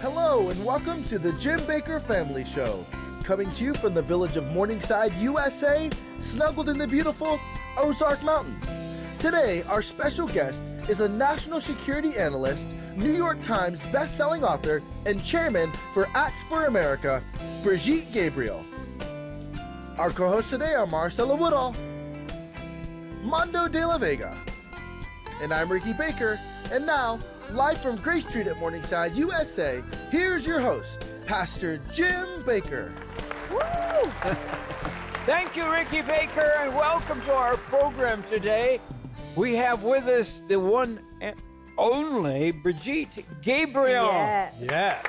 Hello, and welcome to the Jim Bakker Family Show. Coming to you from the village of Morningside, USA, snuggled in the beautiful Ozark Mountains. Today, our special guest is a national security analyst, New York Times best-selling author, and chairman for Act for America, Brigitte Gabriel. Our co-hosts today are Maricela Woodall, Mondo de la Vega, and I'm Ricky Bakker. And now, live from Grace Street at Morningside, USA, here's your host, Pastor Jim Bakker. Woo! Thank you, Ricky Bakker, and welcome to our program today. We have with us the one and only Brigitte Gabriel. Yes. Yes.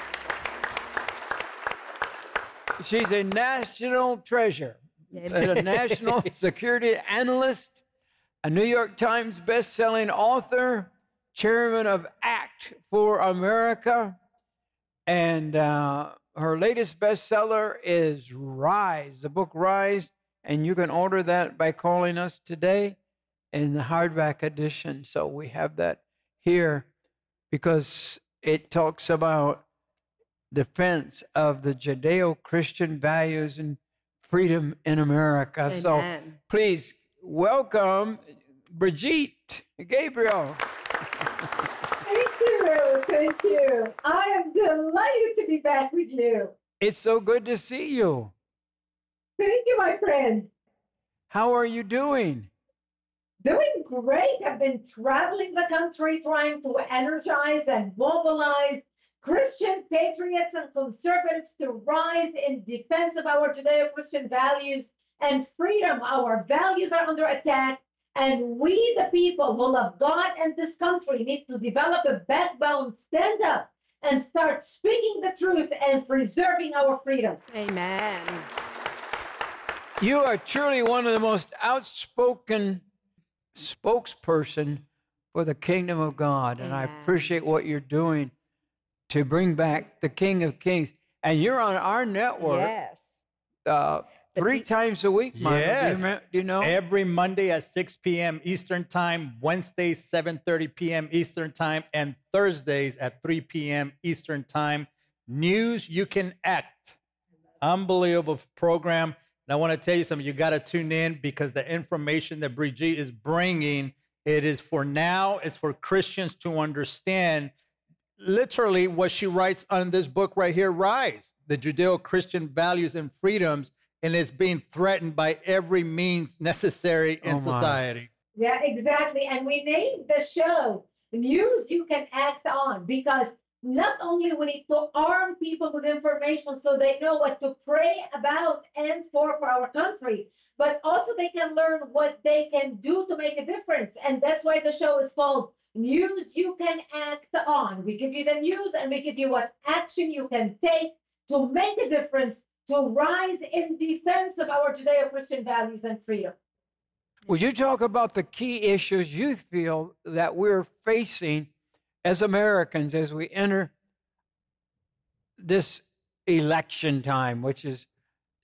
She's a national treasure, Amen. a national security analyst, a New York Times best-selling author, chairman of Act for America, and uh, her latest bestseller is Rise, the book Rise, and you can order that by calling us today in the hardback edition. So we have that here because it talks about defense of the Judeo-Christian values and freedom in America. So please welcome Brigitte Gabriel. Thank you. I am delighted to be back with you. It's so good to see you. Thank you, my friend. How are you doing? Doing great. I've been traveling the country trying to energize and mobilize Christian patriots and conservatives to rise in defense of our Judeo Christian values and freedom. Our values are under attack. And we, the people who love God and this country, need to develop a backbone, stand up, and start speaking the truth and preserving our freedom. Amen. You are truly one of the most outspoken spokesperson for the kingdom of God, and I appreciate what you're doing to bring back the King of Kings. And you're on our network Yes. uh, The three times a week. Do, Yes. you, remem- do you know? Every Monday at 6 p.m. Eastern Time, Wednesdays 7:30 p.m. Eastern Time, and Thursdays at 3 p.m. Eastern Time. News you can act. Unbelievable program. And I want to tell you something. You got to tune in because the information that Brigitte is bringing, it is for now. It's for Christians to understand literally what she writes on this book right here rise the judeo-christian values and freedoms and is being threatened by every means necessary in Oh, society Yeah, exactly. And we named the show News You Can Act On because not only we need to arm people with information so they know what to pray about and for for our country, but also they can learn what they can do to make a difference. And that's why the show is called News You Can Act On. We give you the news and we give you what action you can take to make a difference, to rise in defense of our Judeo Christian values and freedom. Would you talk about the key issues you feel that we're facing as Americans as we enter this election time, which is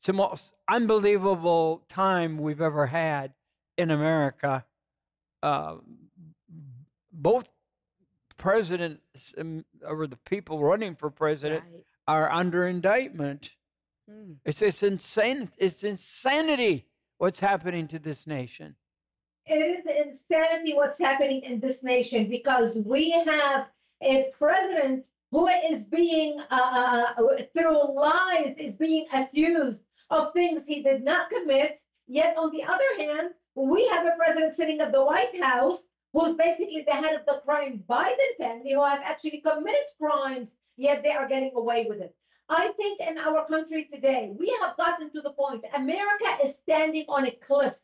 the most unbelievable time we've ever had in America? Uh, both presidents um, or the people running for president Right. are under indictment. Mm. It's it's insane. It's insanity what's happening to this nation. it is insanity what's happening in this nation because we have a president who is being uh, uh, through lies is being accused of things he did not commit yet on the other hand we have a president sitting at the white house who's basically the head of the crime biden family who have actually committed crimes yet they are getting away with it i think in our country today we have gotten to the point america is standing on a cliff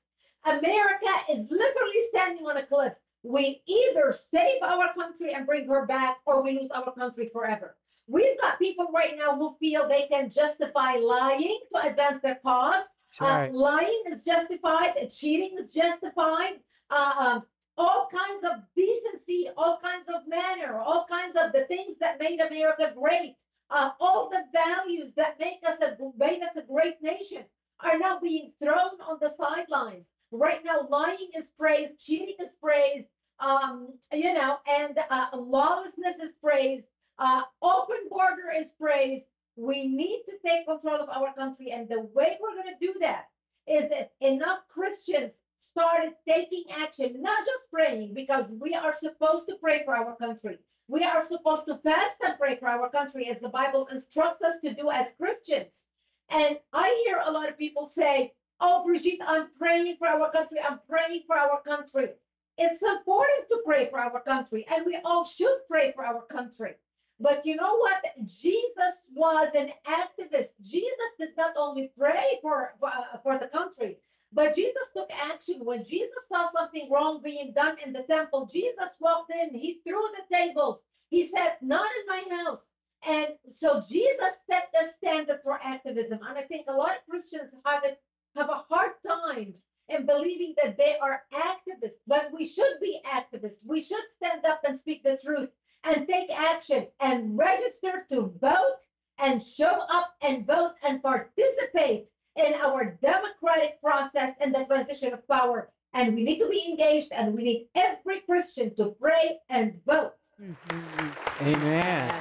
America is literally standing on a cliff. We either save our country and bring her back, or we lose our country forever. We've got people right now who feel they can justify lying to advance their cause. That's Uh, lying is justified, cheating is justified, uh, um, all kinds of decency, all kinds of manner, all kinds of the things that made America great, uh, all the values that make us a made us a great nation are now being thrown on the sidelines. Right now, lying is praised, cheating is praised, um, you know, and uh, lawlessness is praised. Uh, open border is praised. We need to take control of our country. And the way we're going to do that is if enough Christians started taking action, not just praying, because we are supposed to pray for our country. We are supposed to fast and pray for our country as the Bible instructs us to do as Christians. And I hear a lot of people say, Oh, Brigitte, I'm praying for our country. I'm praying for our country. It's important to pray for our country, and we all should pray for our country. But you know what? Jesus was an activist. Jesus did not only pray for, for, for the country, but Jesus took action. When Jesus saw something wrong being done in the temple, Jesus walked in, he threw the tables. He said, Not in my house. And so Jesus set the standard for activism. And I think a lot of Christians have it have a hard time in believing that they are activists, but we should be activists. We should stand up and speak the truth and take action and register to vote and show up and vote and participate in our democratic process and the transition of power. And we need to be engaged and we need every Christian to pray and vote. Mm-hmm. Amen.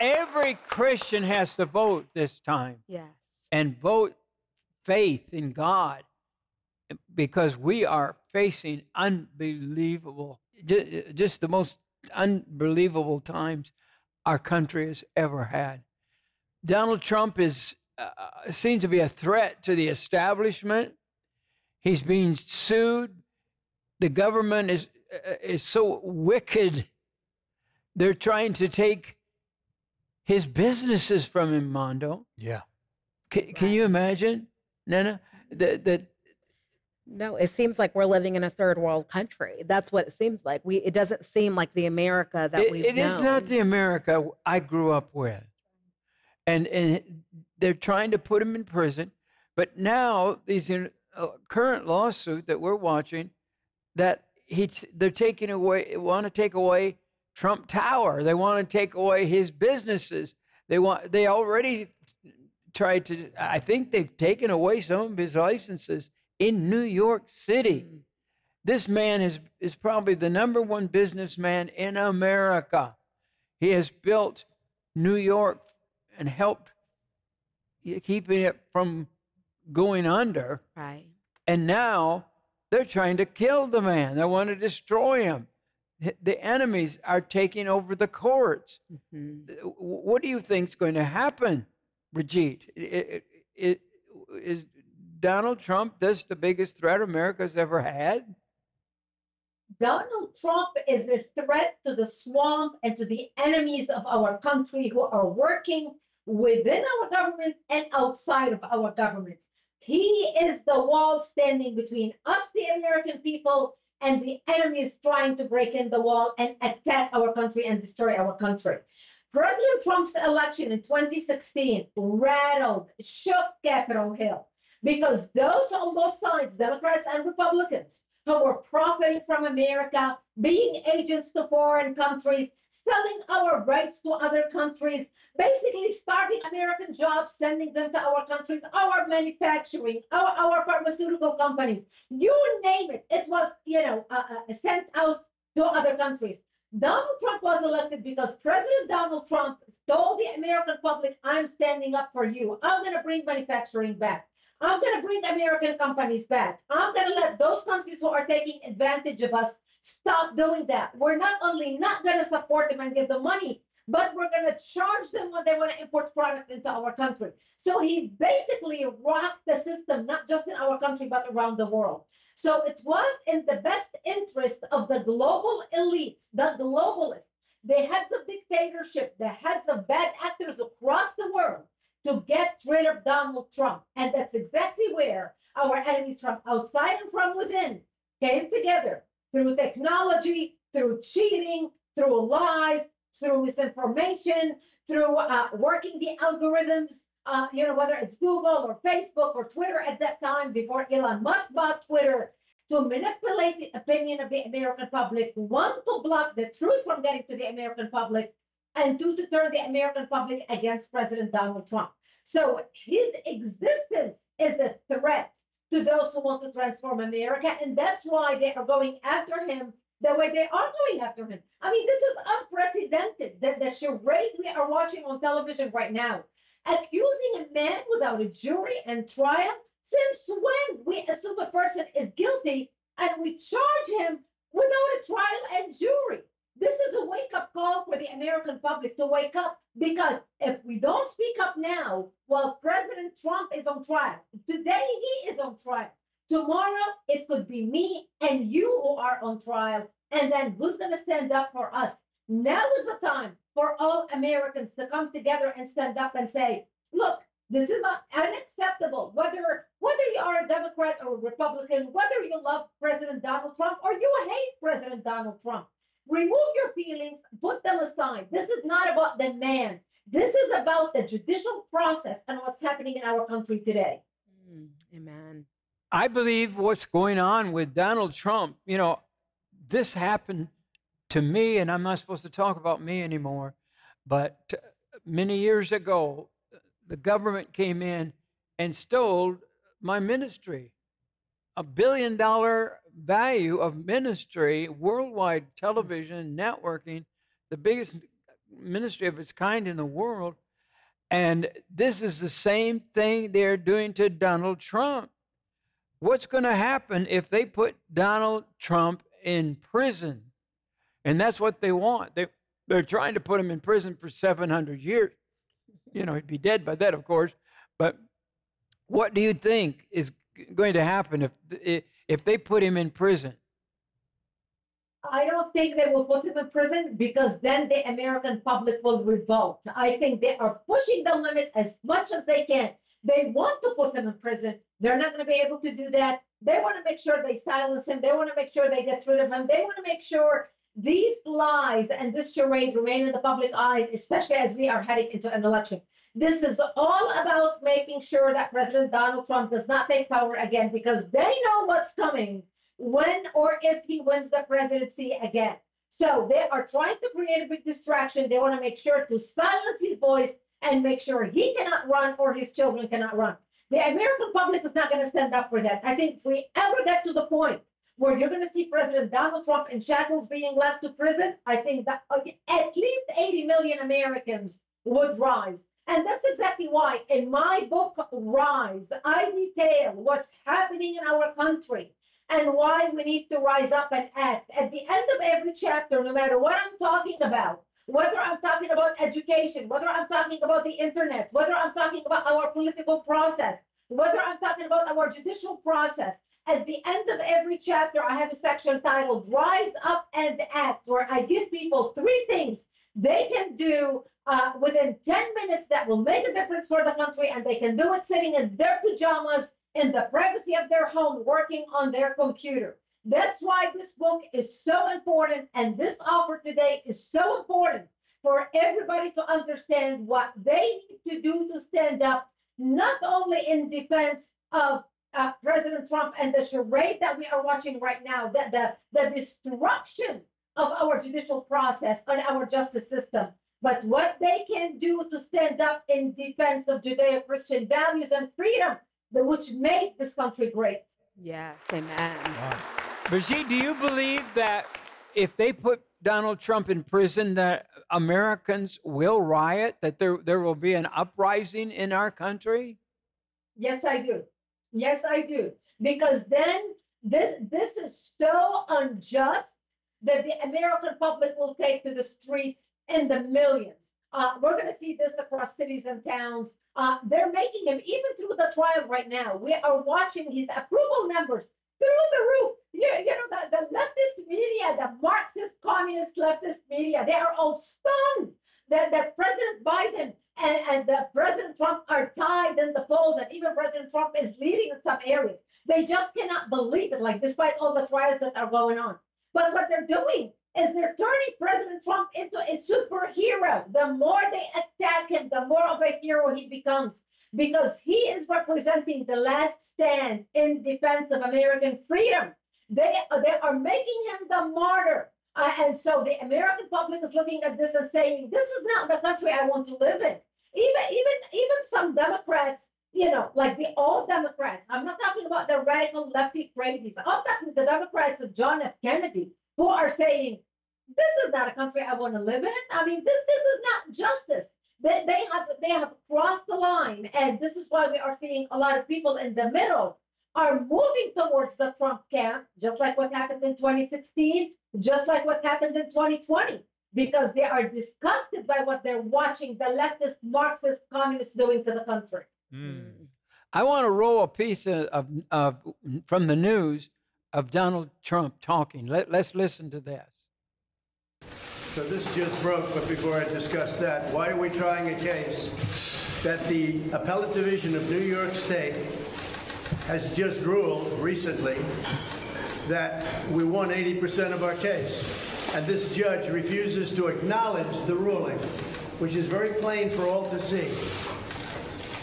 Every Christian has to vote this time. Yes. And vote faith in God because we are facing unbelievable, just the most unbelievable times our country has ever had. Donald Trump is uh, seems to be a threat to the establishment. He's being sued. The government is uh, is so wicked. They're trying to take his businesses from him, Mondo. Yeah. Can, can you imagine, Nana? That that no, it seems like we're living in a third world country. That's what it seems like. We it doesn't seem like the America that we. It is not the America I grew up with, and and they're trying to put him in prison. But now these in, uh, current lawsuit that we're watching, that he they're taking away want to take away Trump Tower. They want to take away his businesses. They want they already tried to. I think they've taken away some of his licenses in New York City. Mm. This man is, is probably the number one businessman in America. He has built New York and helped keeping it from going under. Right. And now they're trying to kill the man. They want to destroy him. The enemies are taking over the courts. Mm-hmm. What do you think is going to happen, Brigitte? It, it, it, is Donald Trump this the biggest threat America's ever had? Donald Trump is a threat to the swamp and to the enemies of our country who are working within our government and outside of our government. He is the wall standing between us, the American people, and the enemies trying to break in the wall and attack our country and destroy our country. President Trump's election in 2016 rattled, shook Capitol Hill because those on both sides, Democrats and Republicans, who were profiting from America, being agents to foreign countries, selling our rights to other countries, basically starving American jobs, sending them to our countries, our manufacturing, our, our pharmaceutical companies, you name it. It was, you know, uh, uh, sent out to other countries. Donald Trump was elected because President Donald Trump told the American public, I'm standing up for you. I'm going to bring manufacturing back. I'm going to bring American companies back. I'm going to let those countries who are taking advantage of us stop doing that. We're not only not going to support them and give them money, but we're going to charge them when they want to import product into our country. So he basically rocked the system, not just in our country, but around the world. So it was in the best interest of the global elites, the globalists, the heads of dictatorship, the heads of bad actors across the world to get rid of Donald Trump. And that's exactly where our enemies from outside and from within came together through technology, through cheating, through lies, through misinformation, through uh, working the algorithms, uh, you know, whether it's Google or Facebook or Twitter at that time before Elon Musk bought Twitter, to manipulate the opinion of the American public, one, to block the truth from getting to the American public, and two, to turn the American public against President Donald Trump. So his existence is a threat to those who want to transform America. And that's why they are going after him the way they are going after him. I mean, this is unprecedented. The, the charade we are watching on television right now, accusing a man without a jury and trial. Since when we assume a person is guilty and we charge him without a trial and jury? This is a wake up call for the American public to wake up because if we don't speak up now, while President Trump is on trial, today he is on trial. Tomorrow it could be me and you who are on trial. And then who's going to stand up for us? Now is the time for all Americans to come together and stand up and say, look, this is not unacceptable. Whether whether you are a Democrat or a Republican, whether you love President Donald Trump or you hate President Donald Trump, remove your feelings, put them aside. This is not about the man. This is about the judicial process and what's happening in our country today. Mm, amen. I believe what's going on with Donald Trump, you know, this happened to me, and I'm not supposed to talk about me anymore, but many years ago, the government came in and stole my ministry. A billion dollar value of ministry, worldwide hmm. television, networking, the biggest ministry of its kind in the world. And this is the same thing they're doing to Donald Trump. What's going to happen if they put Donald Trump in prison? And that's what they want. They, they're trying to put him in prison for 700 years. You know, he'd be dead by then, of course. But what do you think is going to happen if, if they put him in prison? I don't think they will put him in prison because then the American public will revolt. I think they are pushing the limit as much as they can. They want to put him in prison. They're not going to be able to do that. They want to make sure they silence him. They want to make sure they get rid of him. They want to make sure these lies and this charade remain in the public eye, especially as we are heading into an election. This is all about making sure that President Donald Trump does not take power again because they know what's coming when or if he wins the presidency again. So they are trying to create a big distraction. They want to make sure to silence his voice and make sure he cannot run or his children cannot run. The American public is not going to stand up for that. I think if we ever get to the point where you're going to see President Donald Trump in shackles being left to prison, I think that uh, at least 80 million Americans would rise. And that's exactly why in my book, Rise, I detail what's happening in our country and why we need to rise up and act. At the end of every chapter, no matter what I'm talking about, whether I'm talking about education, whether I'm talking about the internet, whether I'm talking about our political process, whether I'm talking about our judicial process, at the end of every chapter, I have a section titled Rise Up and Act, where I give people three things they can do uh, within 10 minutes that will make a difference for the country, and they can do it sitting in their pajamas in the privacy of their home, working on their computer. That's why this book is so important, and this offer today is so important for everybody to understand what they need to do to stand up, not only in defense of uh, President Trump and the charade that we are watching right now, that the, the destruction of our judicial process and our justice system, but what they can do to stand up in defense of Judeo Christian values and freedom, which made this country great. Yes, amen. Wow. Brigitte, do you believe that if they put Donald Trump in prison, that Americans will riot, that there, there will be an uprising in our country? Yes, I do. Yes, I do. Because then this this is so unjust that the American public will take to the streets in the millions. Uh, we're going to see this across cities and towns. Uh, they're making him, even through the trial right now, we are watching his approval numbers through the roof. You, you know, the, the leftist media, the Marxist, communist, leftist media, they are all stunned that, that President Biden and, and the President Trump are tied in the polls, and even President Trump is leading in some areas. They just cannot believe it, like despite all the trials that are going on. But what they're doing is they're turning President Trump into a superhero. The more they attack him, the more of a hero he becomes because he is representing the last stand in defense of American freedom. They, they are making him the martyr. Uh, and so the American public is looking at this and saying, this is not the country I want to live in. Even, even, even some Democrats, you know, like the old Democrats, I'm not talking about the radical lefty crazies. I'm talking the Democrats of John F. Kennedy. Who are saying, this is not a country I want to live in. I mean, this, this is not justice. They, they have they have crossed the line, and this is why we are seeing a lot of people in the middle are moving towards the Trump camp, just like what happened in 2016, just like what happened in 2020, because they are disgusted by what they're watching the leftist Marxist communists doing to the country. Mm. I want to roll a piece of, of, of, from the news of Donald Trump talking. Let, let's listen to this. So this just broke, but before I discuss that, why are we trying a case that the appellate division of New York State has just ruled recently that we won 80% of our case. And this judge refuses to acknowledge the ruling, which is very plain for all to see.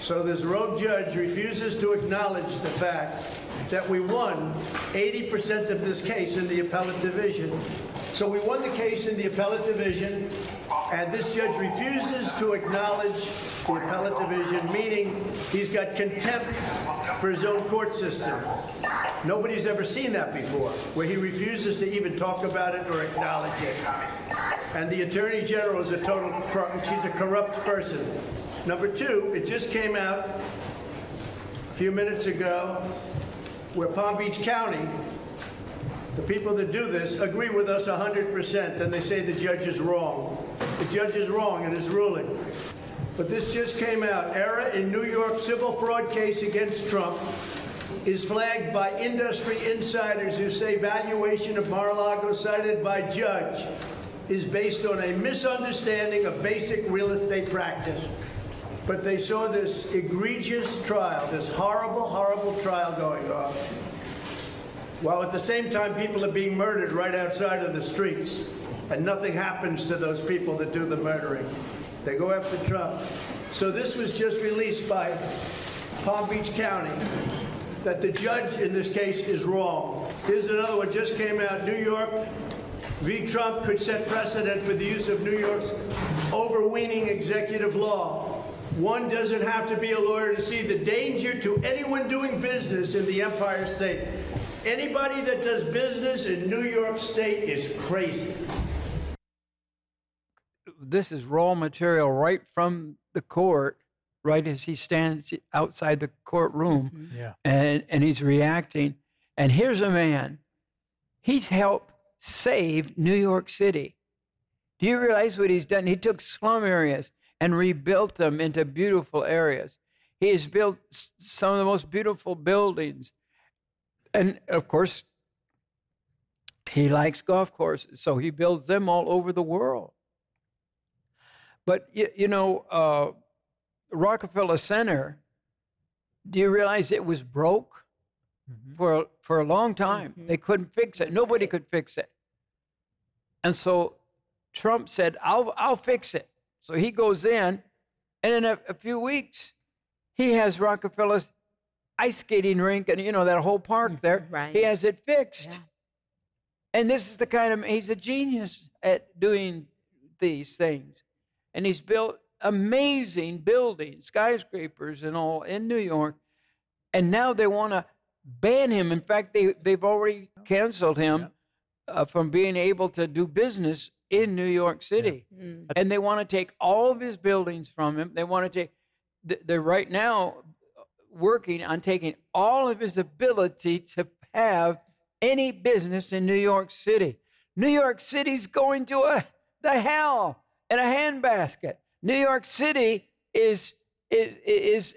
So this rogue judge refuses to acknowledge the fact that we won 80% of this case in the appellate division so we won the case in the appellate division, and this judge refuses to acknowledge the appellate division, meaning he's got contempt for his own court system. Nobody's ever seen that before, where he refuses to even talk about it or acknowledge it. And the Attorney General is a total, she's a corrupt person. Number two, it just came out a few minutes ago where Palm Beach County the people that do this agree with us 100%, and they say the judge is wrong. The judge is wrong in his ruling. But this just came out. Error in New York civil fraud case against Trump is flagged by industry insiders who say valuation of Mar-a-Lago cited by judge is based on a misunderstanding of basic real estate practice. But they saw this egregious trial, this horrible, horrible trial going on while at the same time people are being murdered right outside of the streets. And nothing happens to those people that do the murdering. They go after Trump. So this was just released by Palm Beach County that the judge in this case is wrong. Here's another one just came out. New York v. Trump could set precedent for the use of New York's overweening executive law. One doesn't have to be a lawyer to see the danger to anyone doing business in the Empire State. Anybody that does business in New York State is crazy. This is raw material right from the court, right as he stands outside the courtroom. Mm-hmm. Yeah. And, and he's reacting. And here's a man, he's helped save New York City. Do you realize what he's done? He took slum areas and rebuilt them into beautiful areas. He has built some of the most beautiful buildings and of course, he likes golf courses, so he builds them all over the world. But you, you know, uh, Rockefeller Center, do you realize it was broke mm-hmm. for for a long time? Mm-hmm. They couldn't fix it. Nobody could fix it. And so Trump said, "I'll I'll fix it." So he goes in, and in a, a few weeks, he has Rockefeller's ice skating rink and you know that whole park mm-hmm, there. Right. He has it fixed. Yeah. And this is the kind of he's a genius at doing these things. And he's built amazing buildings, skyscrapers and all in New York. And now they want to ban him. In fact, they they've already canceled him yeah. uh, from being able to do business in New York City. Yeah. Mm. And they want to take all of his buildings from him. They want to take they're right now working on taking all of his ability to have any business in New York City. New York City's going to a, the hell in a handbasket. New York City is, is, is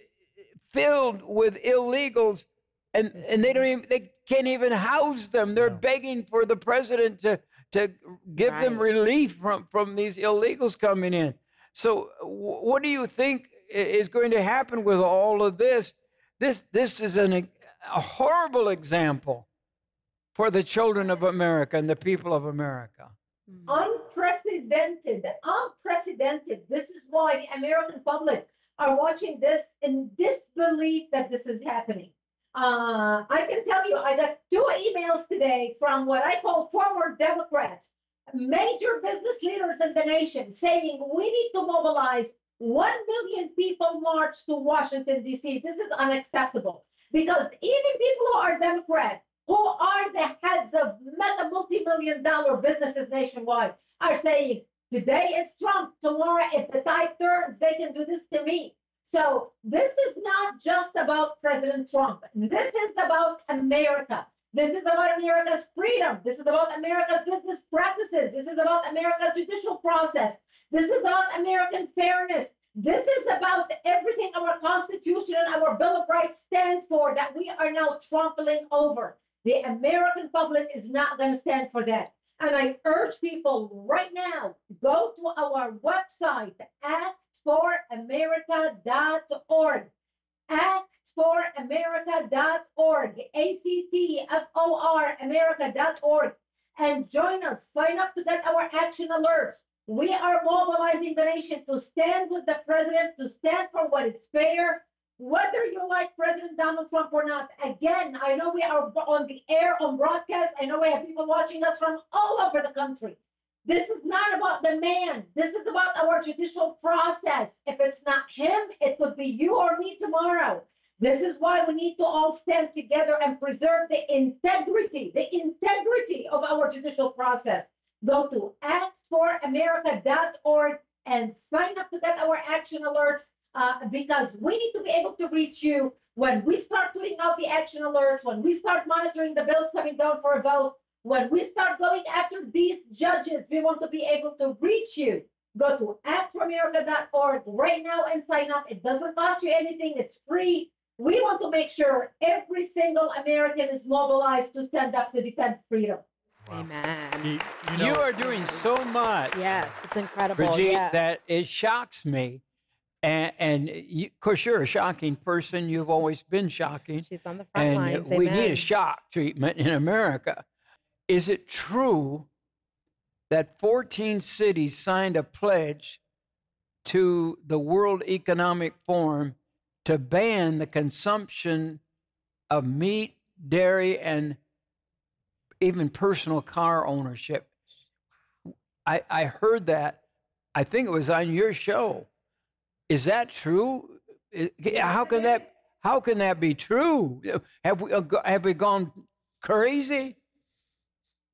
filled with illegals and, and they don't even, they can't even house them. They're begging for the president to, to give right. them relief from, from these illegals coming in. So, what do you think is going to happen with all of this? This, this is an, a horrible example for the children of America and the people of America. Hmm. Unprecedented, unprecedented. This is why the American public are watching this in disbelief that this is happening. Uh, I can tell you, I got two emails today from what I call former Democrats, major business leaders in the nation, saying we need to mobilize 1 million people march to Washington, D.C. This is unacceptable because even people who are Democrat who are the heads of mega multi-million dollar businesses nationwide, are saying, today it's Trump, tomorrow if the tide turns, they can do this to me. So this is not just about President Trump. This is about America. This is about America's freedom. This is about America's business practices. This is about America's judicial process. This is about American fairness. This is about everything our Constitution and our Bill of Rights stand for that we are now trampling over. The American public is not going to stand for that. And I urge people right now, go to our website, actforamerica.org. Actforamerica.org. A-C-T-F-O-R America.org. And join us. Sign up to get our action alerts. We are mobilizing the nation to stand with the president, to stand for what is fair, whether you like President Donald Trump or not. Again, I know we are on the air, on broadcast. I know we have people watching us from all over the country. This is not about the man. This is about our judicial process. If it's not him, it could be you or me tomorrow. This is why we need to all stand together and preserve the integrity, the integrity of our judicial process. Go to actforamerica.org and sign up to get our action alerts uh, because we need to be able to reach you when we start putting out the action alerts, when we start monitoring the bills coming down for a vote, when we start going after these judges, we want to be able to reach you. Go to actforamerica.org right now and sign up. It doesn't cost you anything, it's free. We want to make sure every single American is mobilized to stand up to defend freedom. Wow. Amen. You, you You are doing so much, Yes, it's incredible. Brigitte, yes. that it shocks me. And, and you, of course, you're a shocking person. You've always been shocking. She's on the front and lines. we need a shock treatment in America. Is it true that 14 cities signed a pledge to the World Economic Forum to ban the consumption of meat, dairy, and even personal car ownership? I, I heard that. I think it was on your show. Is that true? How can that how can that be true? Have we uh, have we gone crazy?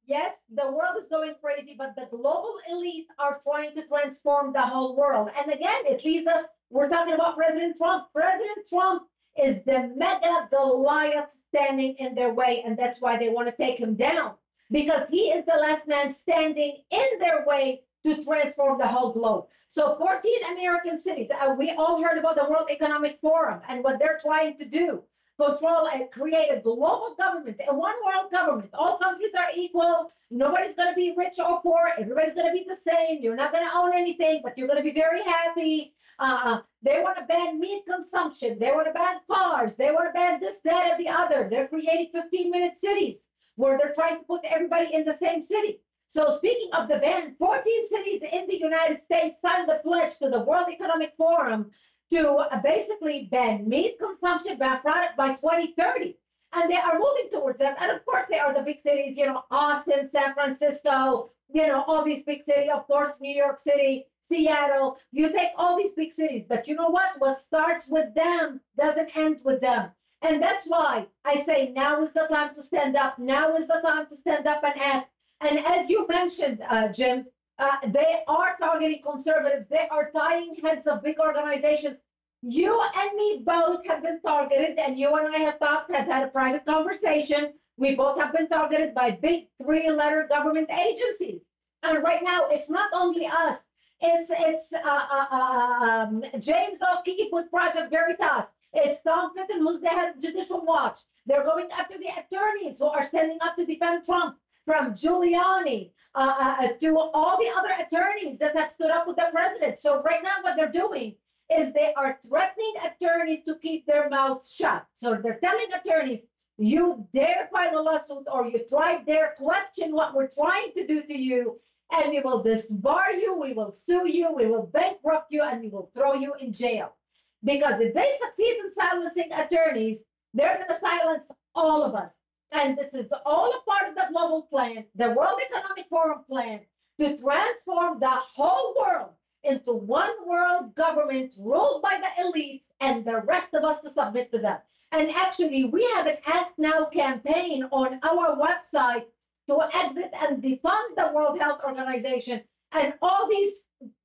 Yes, the world is going crazy, but the global elite are trying to transform the whole world. And again, it leads us, we're talking about President Trump. President Trump is the mega Goliath standing in their way, and that's why they want to take him down because he is the last man standing in their way to transform the whole globe. So 14 American cities, uh, we all heard about the World Economic Forum and what they're trying to do control and create a global government, a one world government. All countries are equal. Nobody's going to be rich or poor. Everybody's going to be the same. You're not going to own anything, but you're going to be very happy. Uh, they want to ban meat consumption. They want to ban cars. They want to ban this, that, and the other. They're creating 15 minute cities where they're trying to put everybody in the same city. So, speaking of the ban, 14 cities in the United States signed the pledge to the World Economic Forum to uh, basically ban meat consumption, ban product by 2030. And they are moving towards that. And of course, they are the big cities, you know, Austin, San Francisco, you know, all these big cities, of course, New York City, Seattle. You take all these big cities, but you know what? What starts with them doesn't end with them. And that's why I say now is the time to stand up. Now is the time to stand up and act. And as you mentioned, uh, Jim, uh, they are targeting conservatives. They are tying heads of big organizations. You and me both have been targeted, and you and I have talked, have had a private conversation. We both have been targeted by big three-letter government agencies. And right now, it's not only us. It's it's uh, uh, um, James O'Keefe with Project Veritas. It's Tom Fitton, who's the head of Judicial Watch. They're going after the attorneys who are standing up to defend Trump, from Giuliani uh, uh, to all the other attorneys that have stood up with the president. So right now, what they're doing is they are threatening attorneys to keep their mouths shut. So they're telling attorneys, you dare file a lawsuit or you try dare question what we're trying to do to you, and we will disbar you, we will sue you, we will bankrupt you, and we will throw you in jail. Because if they succeed in silencing attorneys, they're going to silence all of us. And this is all a part of the global plan, the World Economic Forum plan, to transform the whole world into one world government ruled by the elites and the rest of us to submit to them. And actually, we have an Act Now campaign on our website to exit and defund the World Health Organization and all these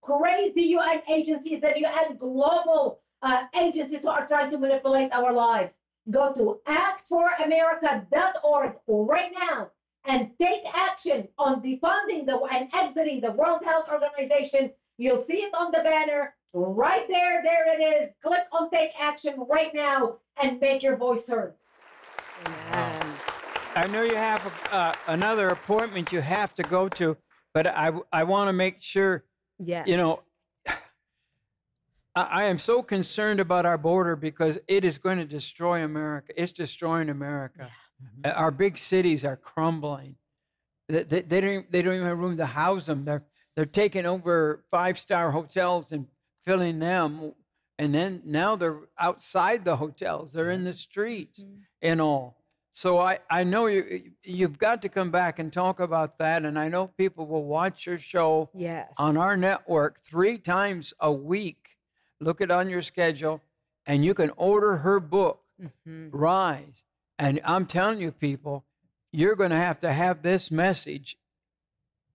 crazy UN agencies that you and UN global uh, agencies who are trying to manipulate our lives. Go to actforamerica.org right now and take action on defunding the and exiting the World Health Organization. You'll see it on the banner right there. There it is. Click on take action right now and make your voice heard. Amen. I know you have uh, another appointment you have to go to, but I, I want to make sure, Yes. you know, I, I am so concerned about our border because it is going to destroy America. It's destroying America. Uh, Our big cities are crumbling. They, they, they don't, even- they don't even have room to house them. They're, they're taking over five star hotels and filling them. And then now they're outside the hotels, they're in the streets and all. So I, I know you, you've got to come back and talk about that. And I know people will watch your show Yes. on our network three times a week. Look it on your schedule, and you can order her book, Mhm. Rise. And I'm telling you, people, you're going to have to have this message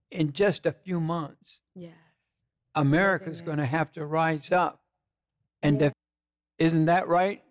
in just a few months. Yes. America's going to have to rise up. And Yeah. def- isn't that right?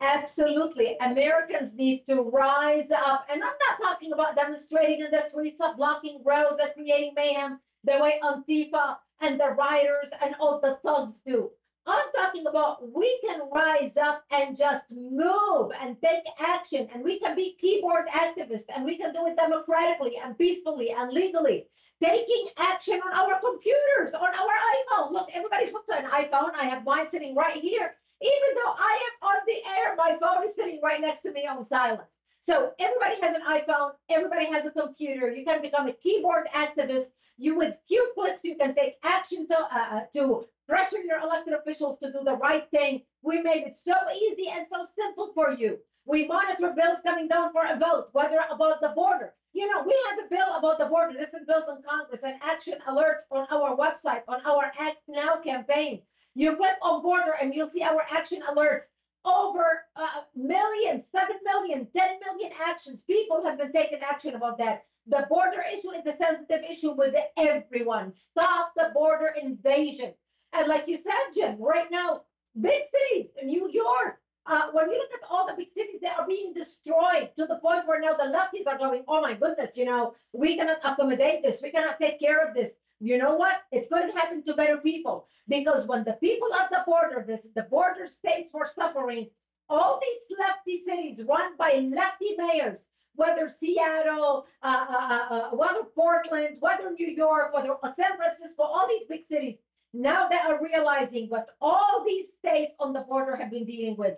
Absolutely. Americans need to rise up. And I'm not talking about demonstrating in the streets of blocking roads and creating mayhem the way Antifa and the rioters and all the thugs do. I'm talking about we can rise up and just move and take action, and we can be keyboard activists, and we can do it democratically and peacefully and legally. Taking action on our computers, on our iPhone. Look, everybody's hooked to an iPhone. I have mine sitting right here. Even though I am on the air, my phone is sitting right next to me on silence. So everybody has an iPhone, everybody has a computer. You can become a keyboard activist. You with few clicks, you can take action to uh, to pressure your elected officials to do the right thing. We made it so easy and so simple for you. We monitor bills coming down for a vote, whether about the border. You know, we have a bill about the border, different bills in Congress, and action alerts on our website, on our Act Now campaign. You click on border and you'll see our action alerts. Over uh, millions, 7 million, 10 million actions. People have been taking action about that. The border issue is a sensitive issue with everyone. Stop the border invasion. And like you said, Jim, right now, big cities, New York, uh, when you look at all the big cities, they are being destroyed to the point where now the lefties are going, oh my goodness, you know, we cannot accommodate this. We cannot take care of this. You know what? It couldn't happen to better people because when the people at the border, this the border states were suffering, all these lefty cities run by lefty mayors, whether Seattle, uh, uh, uh, whether Portland, whether New York, whether San Francisco, all these big cities, now they are realizing what all these states on the border have been dealing with.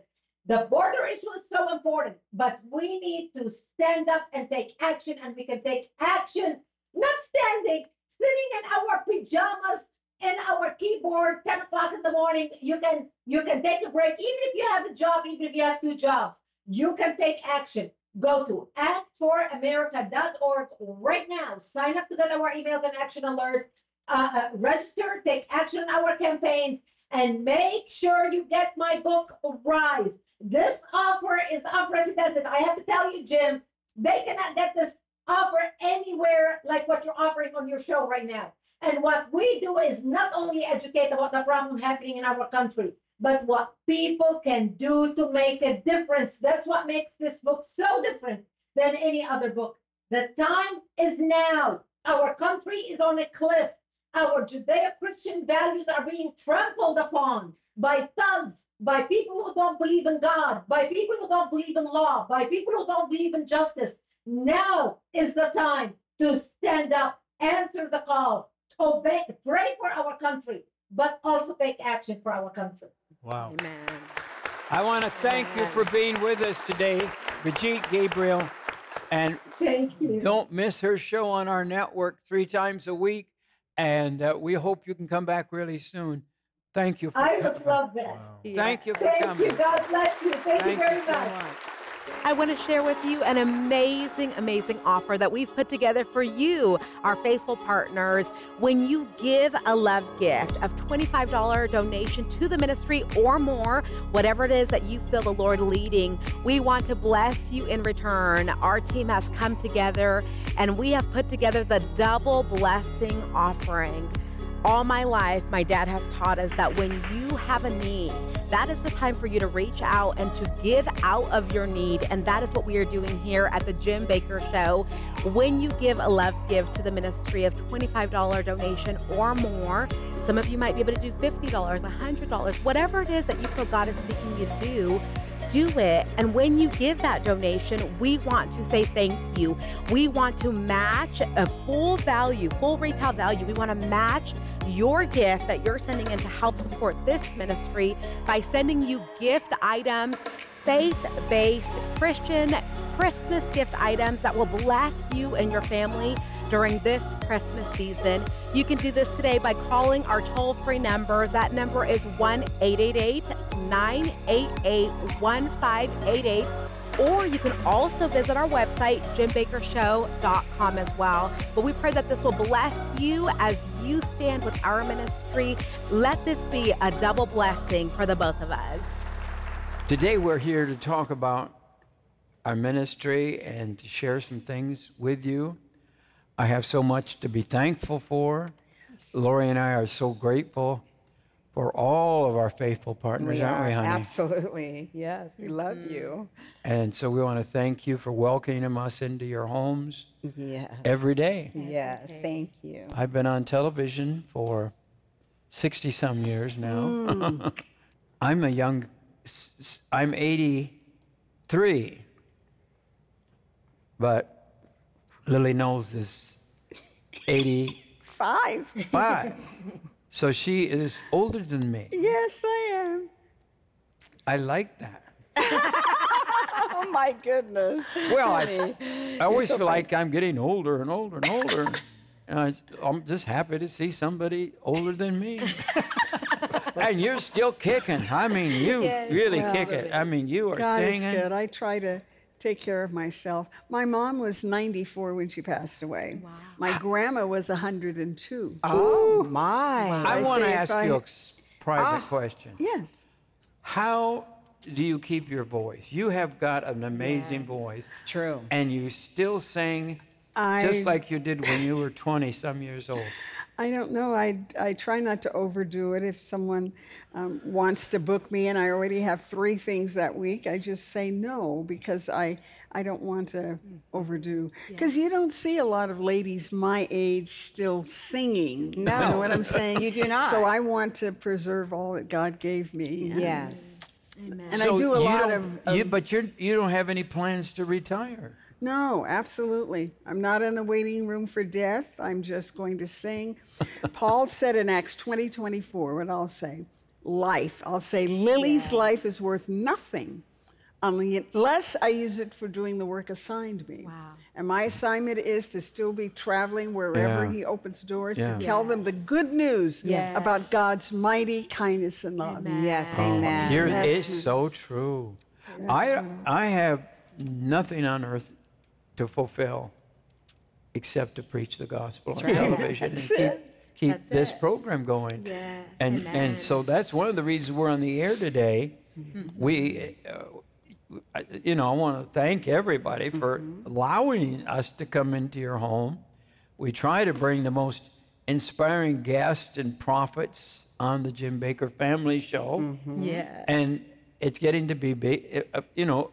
The border issue is so important, but we need to stand up and take action, and we can take action, not standing, sitting in our pajamas in our keyboard 10 o'clock in the morning. You can you can take a break. Even if you have a job even if you have two jobs you can take action go to actforamerica.org right now. Sign up to get our emails and action alert. Uh, uh, register take action on our campaigns and make sure you get my book rise. This offer is unprecedented. I have to tell you jim they cannot get this offer anywhere like what you're offering on your show right now. And what we do is not only educate about the problem happening in our country, but what people can do to make a difference. That's what makes this book so different than any other book. The time is now. Our country is on a cliff. Our Judeo Christian values are being trampled upon by thugs, by people who don't believe in God, by people who don't believe in law, by people who don't believe in justice. Now is the time to stand up, answer the call, obey, pray for our country, but also take action for our country. Wow. Amen. I want to thank you for being with us today, Brigitte Gabriel. And Thank you. Don't miss her show on our network three times a week. And uh, we hope you can come back really soon. Thank you for I co- would love that. Wow. Thank you for Thank coming. you. God bless you. Thank, you very you so much. much. I want to share with you an amazing, amazing offer that we've put together for you, our faithful partners. When you give a love gift of $25 donation to the ministry or more, whatever it is that you feel the Lord leading, we want to bless you in return. Our team has come together and we have put together the double blessing offering. All my life, my dad has taught us that when you have a need, that is the time for you to reach out and to give out of your need. And that is what we are doing here at the Jim Bakker Show. When you give a love give to the ministry of $25 donation or more, some of you might be able to do $50, $100, whatever it is that you feel God is speaking you to do do it. And when you give that donation, we want to say thank you. We want to match a full value, full retail value. We want to match your gift that you're sending in to help support this ministry by sending you gift items, faith based Christian Christmas gift items that will bless you and your family during this Christmas season. You can do this today by calling our toll free number. That number is 1 888 988 1588 or you can also visit our website, jimbakkershow.com as well. But we pray that this will bless you as you stand with our ministry. Let this be a double blessing for the both of us. Today, we're here to talk about our ministry and to share some things with you. I have so much to be thankful for. Lori and I are so grateful for all of our faithful partners, We aren't we, honey? Absolutely. Yes, we love you. And so we want to thank you for welcoming us into your homes Yes. every day. Yes, thank you. I've been on television for 60 some years now. Mm. I'm a young, I'm 83. But Lily Knowles is 85. Five. so she is older than me. yes, I am. I like that. Oh my goodness. Well, I, I always feel like I'm getting older and older and older. And I, I'm just happy to see somebody older than me. and you're still kicking. I mean, you really Well, kick it. I mean, you are God singing. is good. I try to take care of myself. My mom was 94 when she passed away. Wow. My grandma was 102. Oh my. I I want to ask I- you a private Ah. question. Yes. How do you keep your voice? You have got an amazing voice, It's true. and you still sing I, just like you did when you were 20 some years old. I don't know. I, I try not to overdo it. If someone um, wants to book me and I already have three things that week, I just say no because I, I don't want to overdo. Because you don't see a lot of ladies my age still singing. You know what I'm saying? You do not. So I want to preserve all that God gave me. and- Yes. And So I do a lot don't- of, you, but you're, you don't have any plans to retire. No, absolutely. I'm not in a waiting room for death. I'm just going to sing. Paul said in Acts 20 24, what I'll say, life. I'll say, Lily's life is worth nothing unless I use it for doing the work assigned me. Wow. And my assignment is to still be traveling wherever Yeah. he opens doors Yeah. to tell them the good news Yes. about God's mighty kindness and love. Yes, oh, amen. You're, it's so true. I, I have nothing on earth to fulfill except to preach the gospel on television and keep, keep That's this it. program going. Yes, And, and so that's one of the reasons we're on the air today. Mm-hmm. We, uh, you know, I want to thank everybody for mm-hmm. allowing us to come into your home. We try to bring the most inspiring guests and prophets on the Jim Bakker Family Show mm-hmm. Yeah. and it's getting to be big. Uh, uh, You know,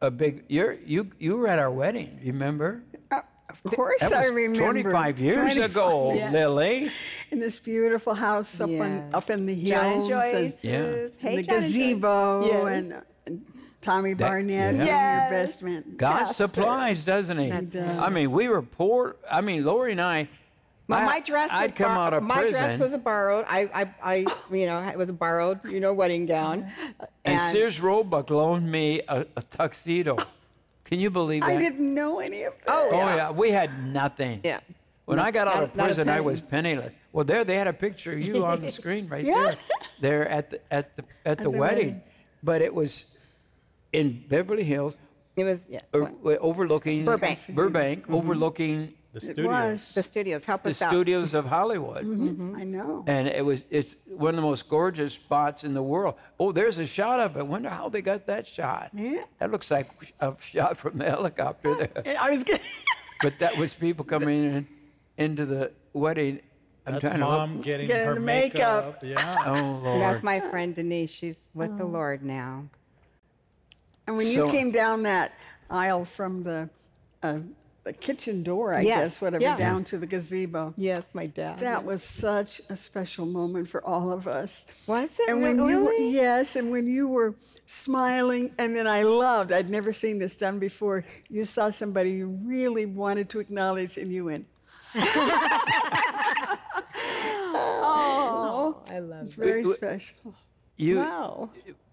a big. You're you you were at our wedding. Remember? Uh, of course, That I was remember. 25 years 25 ago, Yeah. Lily. in this beautiful house up on up in the John and hills and, Yeah. Hey, the John and Joyce. gazebo Yes. and, and Tommy That- Barnett, yeah. Yes. your best man. God Pastor. supplies, doesn't He? That's it. I mean, we were poor. I mean, Lori and I. Well, I- my dress was I'd come bar- out of my prison. dress was a borrowed. I, I, I, you know, it was a borrowed, you know, wedding gown. and Sears Roebuck loaned me a, a tuxedo. Can you believe that? I didn't know any of that. Oh, Oh yeah. yeah, we had nothing. Yeah. When I got out not- of prison, I was penniless. Well, there they had a picture of you on the screen right there. There at the at the at the the wedding. wedding. but it was in Beverly Hills. It was yeah, or, what? overlooking Burbank. Burbank, mm-hmm. overlooking The It studios. was. the studios. Help the us out. studios of Hollywood. I know. And it was it's one of the most gorgeous spots in the world. Oh, there's a shot of it. Wonder how they got that shot. Yeah. That looks like a shot from the helicopter there. I was getting. but that was people coming in into the wedding. I'm That's trying mom to look. getting Getting her makeup. makeup. Yeah. Oh Lord. That's my friend Denise. She's with the Oh. Lord now. And when So- you came down that aisle from the, uh, the kitchen door, I Yes, guess, whatever, yeah. down to the gazebo, Yes, my dad. that was such a special moment for all of us. was it And when you were, really? yes, and when you were smiling, and then I loved, I'd never seen this done before. You saw somebody you really wanted to acknowledge, and you went, oh, I love it's very w- special. you. Wow.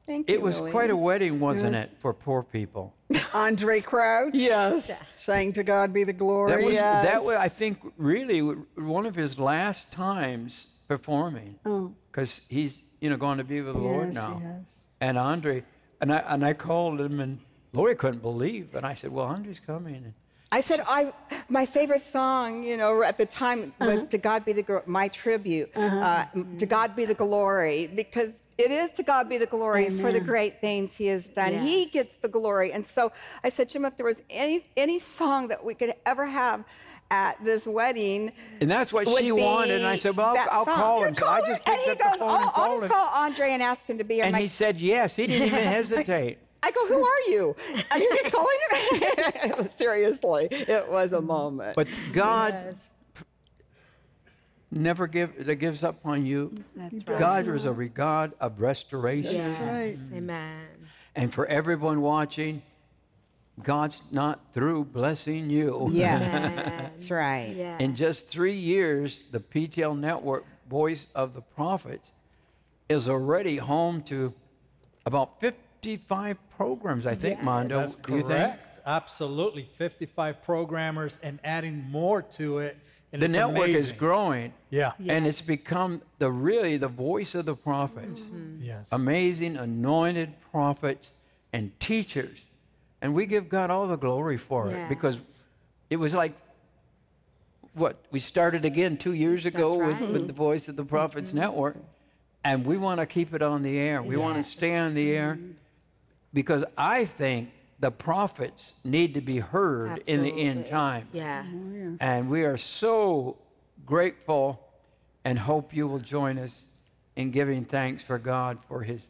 Thank you. It was Lily. quite a wedding, wasn't it, for poor people? Andraé Crouch, Yes. saying "To God be the glory." That was that was I think really one of his last times performing Oh, because he's you know going to be with the Lord now. yes. And Andre, and I and I called him and Lori couldn't believe, and I said, "Well, Andre's coming." And I said I my favorite song, you know, at the time was Uh-huh. "To God Be the Glo- My Tribute," uh, "To God Be the Glory," because it is to God be the glory for the great things He has done. He gets the glory, and so I said, Jim, if there was any any song that we could ever have at this wedding, And that's what she wanted, and I said, "Well, I'll- that I'll song." call You him. So I called just him? and he up the goes, phone "Oh, and I'll just him." call Andre and ask him to be here." I'm and he said yes. He didn't even hesitate. I go, who are you? And you're just calling me? Seriously, it was a moment. But God never give that gives up on you. That's right. God is a God of restoration. That's right. Amen. And for everyone watching, God's not through blessing you. yes, that's right. Yeah. In just three years, the PTL network, Voice of the Prophets, is already home to about 55 programs, I think, Mondo. That's Do you think? correct. Absolutely. 55 programmers and adding more to it. And The it's network is growing, Yeah. and it's become the really the voice of the prophets. Mm-hmm. Yes. Amazing, anointed prophets and teachers. And we give God all the glory for it because it was like what we started again two years ago That's with, with the Voice of the Prophets mm-hmm. Network, and we want to keep it on the air. We want to stay on the air mm-hmm. Because I think the prophets need to be heard in the end Absolutely. time. Yes. And we are so grateful and hope you will join us in giving thanks for God for his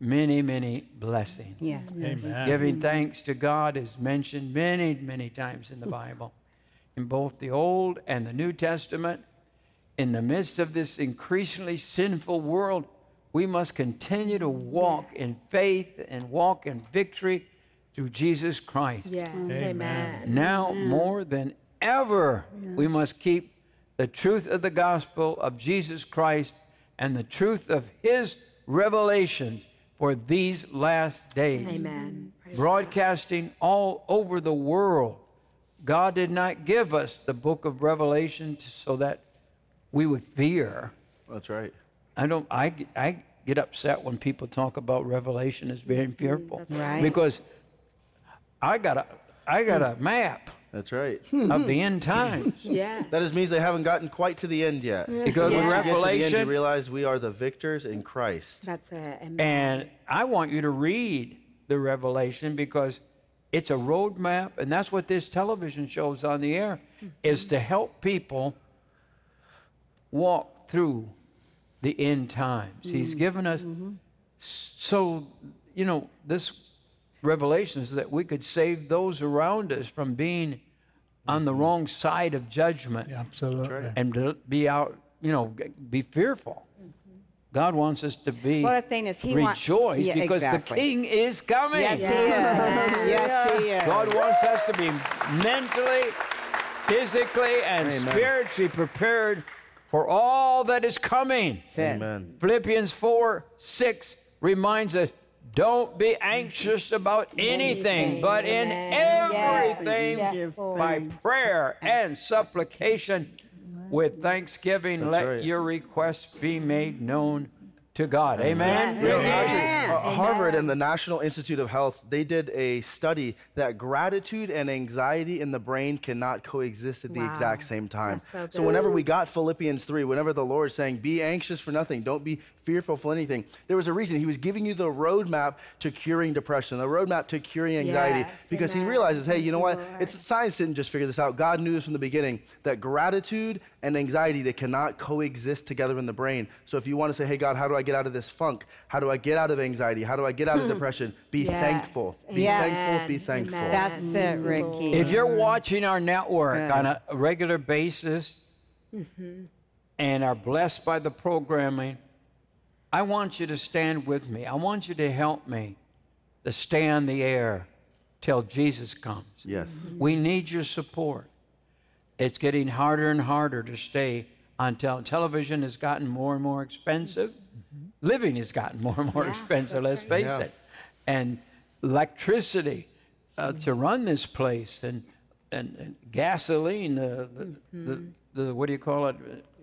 many, many blessings. Yes. Amen. Giving thanks to God is mentioned many, many times in the Bible, in both the Old and the New Testament. In the midst of this increasingly sinful world, we must continue to walk in faith and walk in victory through Jesus Christ. Yes. Amen. Now more than ever, we must keep the truth of the gospel of Jesus Christ and the truth of his revelations for these last days. Amen. Praise Broadcasting all over the world. God did not give us the book of Revelation so that we would fear. That's right. I don't. I, get- I get upset when people talk about Revelation as being mm-hmm. fearful, Right. because I got a I got a hmm. map That's right. of the hmm. end times. Yeah. That just means they haven't gotten quite to the end yet. Because Yeah. with Once you get to the end, you realize we are the victors in Christ. That's it. Amen. and I want you to read the Revelation because it's a roadmap, and that's what this television shows on the air is mm-hmm. to help people walk through the end times. He's mm-hmm. given us mm-hmm. so you know this revelation is that we could save those around us from being on the mm-hmm. wrong side of judgment Yeah, absolutely. and to be out, you know, be fearful. God wants us to be Well, the thing is, he want- rejoice Yeah, because exactly. the King is coming. Yes, he is. Yes, he is. God wants us to be mentally, physically, and Amen. spiritually prepared for all that is coming. Amen. Philippians 4 6 reminds us don't be anxious about anything, but in everything Yes, by prayer and supplication with thanksgiving That's let right. your requests be made known to God. Amen. Yes. You know, Amen. uh, Harvard and the National Institute of Health, they did a study that gratitude and anxiety in the brain cannot coexist at the Wow. exact same time. That's so whenever we got Philippians 3, whenever the Lord is saying, be anxious for nothing, don't be fearful for anything, there was a reason. He was giving you the roadmap to curing depression, the roadmap to curing anxiety, Yes, because he realizes, hey, you know what? Lord. It's science didn't just figure this out. God knew this from the beginning that gratitude and anxiety they cannot coexist together in the brain. So if you want to say, hey God, how do I get out of this funk? How do I get out of anxiety? How do I get out of depression? Be Yes. thankful. Be Yes. thankful. Be thankful. Amen. That's it, Ricky. If you're watching our network good. on a regular basis mm-hmm. and are blessed by the programming, I want you to stand with me. I want you to help me to stay on the air till Jesus comes. Yes. We need your support. It's getting harder and harder to stay on tel- television has gotten more and more expensive. Living has gotten more and more Yeah, expensive, let's right. face Yeah. it. And electricity uh, to run this place and, and, and gasoline, uh, the, the, the, what do you call it?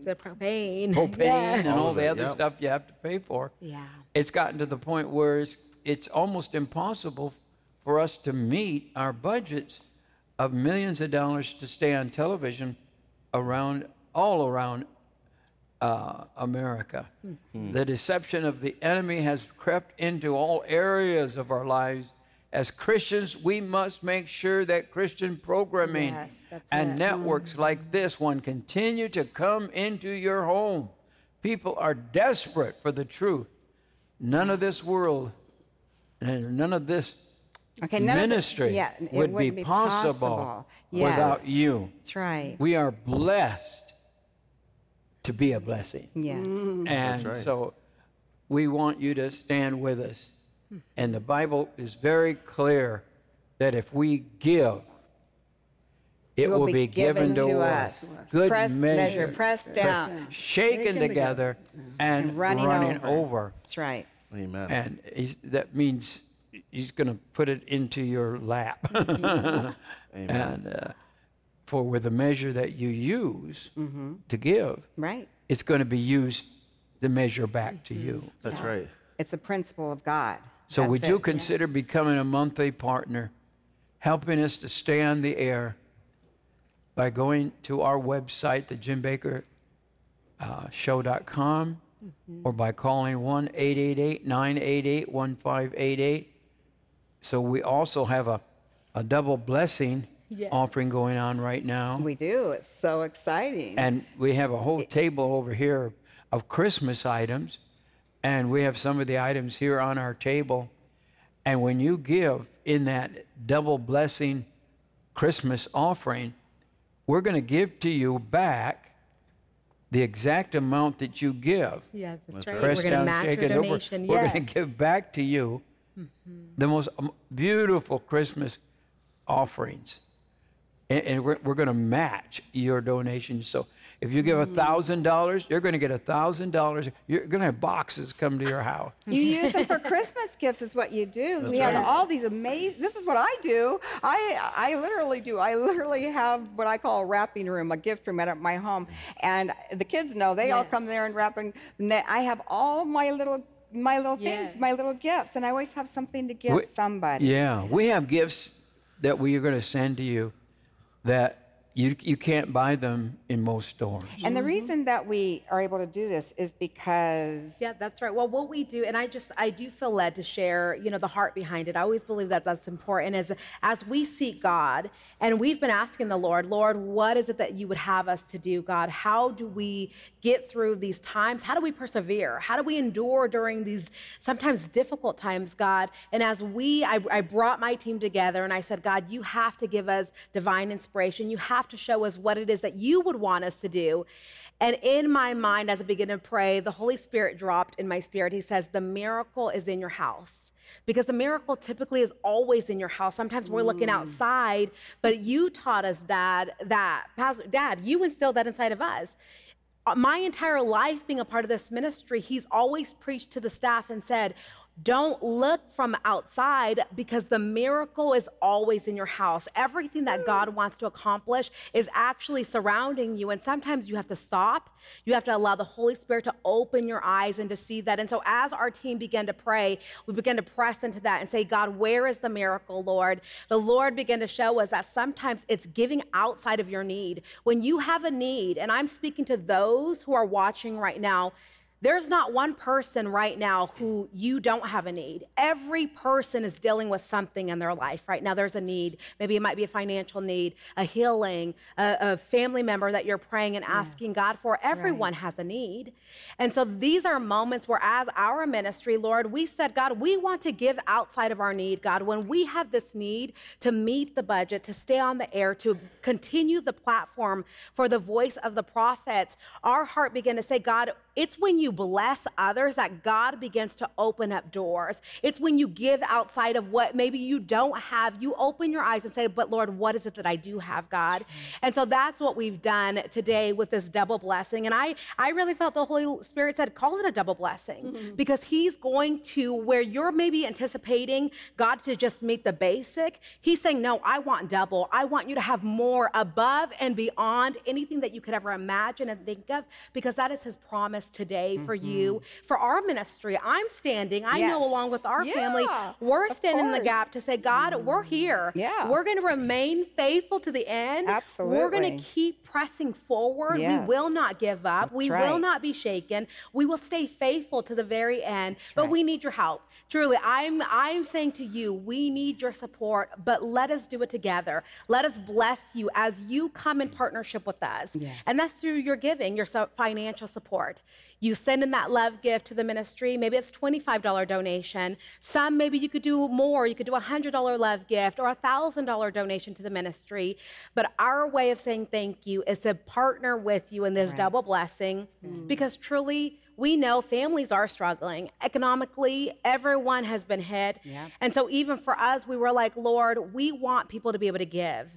The propane. Propane Yes. and all the other yep. stuff you have to pay for Yeah. it's gotten to the point where it's, it's almost impossible for us to meet our budgets of millions of dollars to stay on television around all around uh, America. The deception of the enemy has crept into all areas of our lives. As Christians, we must make sure that Christian programming Yes, and it. networks like this one continue to come into your home. People are desperate for the truth. None of this world and none of this Okay, none of the- ministry yeah, it would be, be possible, possible. without you. That's right. We are blessed to be a blessing. Yes. Mm-hmm. And right. so we want you to stand with us. And the Bible is very clear that if we give, it will, be, given, to us. Good Press, measure, pressed down, shaken together, mm-hmm. and and running, running, over. over. That's right. Amen. And he's, that means he's going to put it into your lap. And uh, for with the measure that you use mm-hmm. to give, Right. it's going to be used to measure back to mm-hmm. you. That's right. It's a principle of God. So That's would you it. consider becoming a monthly partner, helping us to stay on the air by going to our website, the Jim Bakker uh, show.com, or by calling 1 888 988 1588. So we also have a, a double blessing Yes. offering going on right now. We do. It's so exciting. And we have a whole table over here of Christmas items. And we have some of the items here on our table. And when you give in that double blessing Christmas offering, we're going to give to you back the exact amount that you give. Yeah, that's, right. Pressed We're going to match your shaken over. donation. We're. Mm-hmm. going to give back to you the most beautiful Christmas offerings. And, and we're, we're going to match your donation. So if you give a thousand dollars, you're going to get a thousand dollars. You're going to have boxes come to your house. You use them for Christmas gifts, is what you do. we have all these amazing. This is what I do. I I literally do. I literally have what I call a wrapping room, a gift room at my home, and the kids know. They all come there and wrap. And they, I have all my little my little Yes. things, my little gifts, and I always have something to give We- somebody. Yeah, we have gifts that we are going to send to you that you, you can't buy them in most stores. And the mm-hmm. reason that we are able to do this is because Yeah, that's right. Well, what we do, and I just I do feel led to share, you know, the heart behind it. I always believe that that's important. As as we seek God, and we've been asking the Lord, Lord, what is it that you would have us to do, God? How do we get through these times? How do we persevere? How do we endure during these sometimes difficult times, God? And as we, I, I brought my team together, and I said, God, you have to give us divine inspiration. You have to show us what it is that you would want us to do. And in my mind, as I begin to pray, the Holy Spirit dropped in my spirit. He says, The miracle is in your house. Because the miracle typically is always in your house. Sometimes we're looking outside, but you taught us, Dad, that, Dad, you instilled that inside of us. Uh, My entire life being a part of this ministry, he's always preached to the staff and said, Don't look from outside because the miracle is always in your house. Everything that God wants to accomplish is actually surrounding you. And sometimes you have to stop. You have to allow the Holy Spirit to open your eyes and to see that. And so, as our team began to pray, we began to press into that and say, God, where is the miracle, Lord? The Lord began to show us that sometimes it's giving outside of your need. When you have a need, and I'm speaking to those who are watching right now, there's not one person right now who you don't have a need. Every person is dealing with something in their life right now. There's a need. Maybe it might be a financial need, a healing, a, a family member that you're praying and asking yes. God for. Everyone right. has a need. And so these are moments where, as our ministry, Lord, we said, God, we want to give outside of our need, God. When we have this need to meet the budget, to stay on the air, to continue the platform for the voice of the prophets, our heart began to say, God, it's when you bless others that God begins to open up doors. It's when you give outside of what maybe you don't have, you open your eyes and say, But Lord, what is it that I do have, God? And so that's what we've done today with this double blessing. And I, I really felt the Holy Spirit said, Call it a double blessing mm-hmm. because He's going to, where you're maybe anticipating God to just meet the basic, He's saying, No, I want double. I want you to have more above and beyond anything that you could ever imagine and think of because that is His promise today for mm-hmm. you, for our ministry. I'm standing, I yes. know along with our yeah, family, we're standing in the gap to say, God, mm. we're here. Yeah. We're going to remain faithful to the end. Absolutely. We're going to keep pressing forward. Yes. We will not give up. That's we right. will not be shaken. We will stay faithful to the very end. That's but right. we need your help. Truly, I'm I'm saying to you, we need your support, but let us do it together. Let us bless you as you come in partnership with us. Yes. And that's through your giving, your financial support. You send in that love gift to the ministry. Maybe it's $25 donation. Some, maybe you could do more. You could do a $100 love gift or a $1,000 donation to the ministry. But our way of saying thank you is to partner with you in this right. double blessing mm. because truly, we know families are struggling economically. Everyone has been hit. Yeah. And so, even for us, we were like, Lord, we want people to be able to give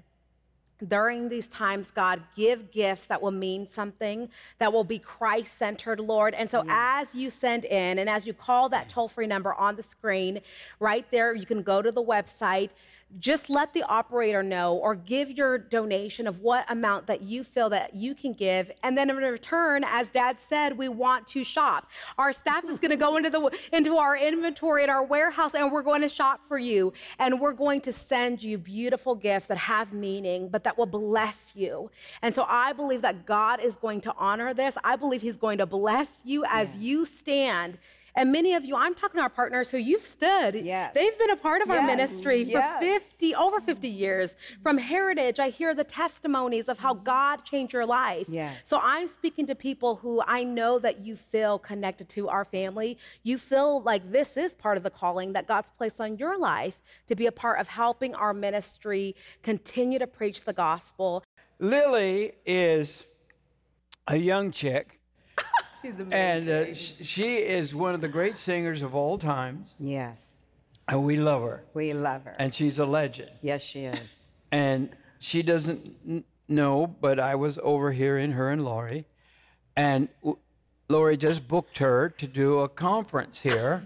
during these times, God, give gifts that will mean something, that will be Christ centered, Lord. And so, as you send in and as you call that toll free number on the screen, right there, you can go to the website just let the operator know or give your donation of what amount that you feel that you can give. And then in return as dad said we want to shop. Our staff is going to go into the into our inventory at our warehouse and we're going to shop for you. And we're going to send you beautiful gifts that have meaning but that will bless you. And so i believe that god is going to honor this. I believe he's going to bless you as you stand and many of you, I'm talking to our partners who you've stood. Yes. They've been a part of yes. our ministry for yes. 50, over 50 years. From Heritage, I hear the testimonies of how God changed your life. Yes. So I'm speaking to people who I know that you feel connected to our family. You feel like this is part of the calling that God's placed on your life to be a part of helping our ministry continue to preach the gospel. Lily is a young chick She's amazing. And uh, sh- she is one of the great singers of all times. Yes. And we love her. We love her. And she's a legend. Yes, she is. And she doesn't n- know, but I was overhearing her and Lori. And w- Lori just booked her to do a conference here,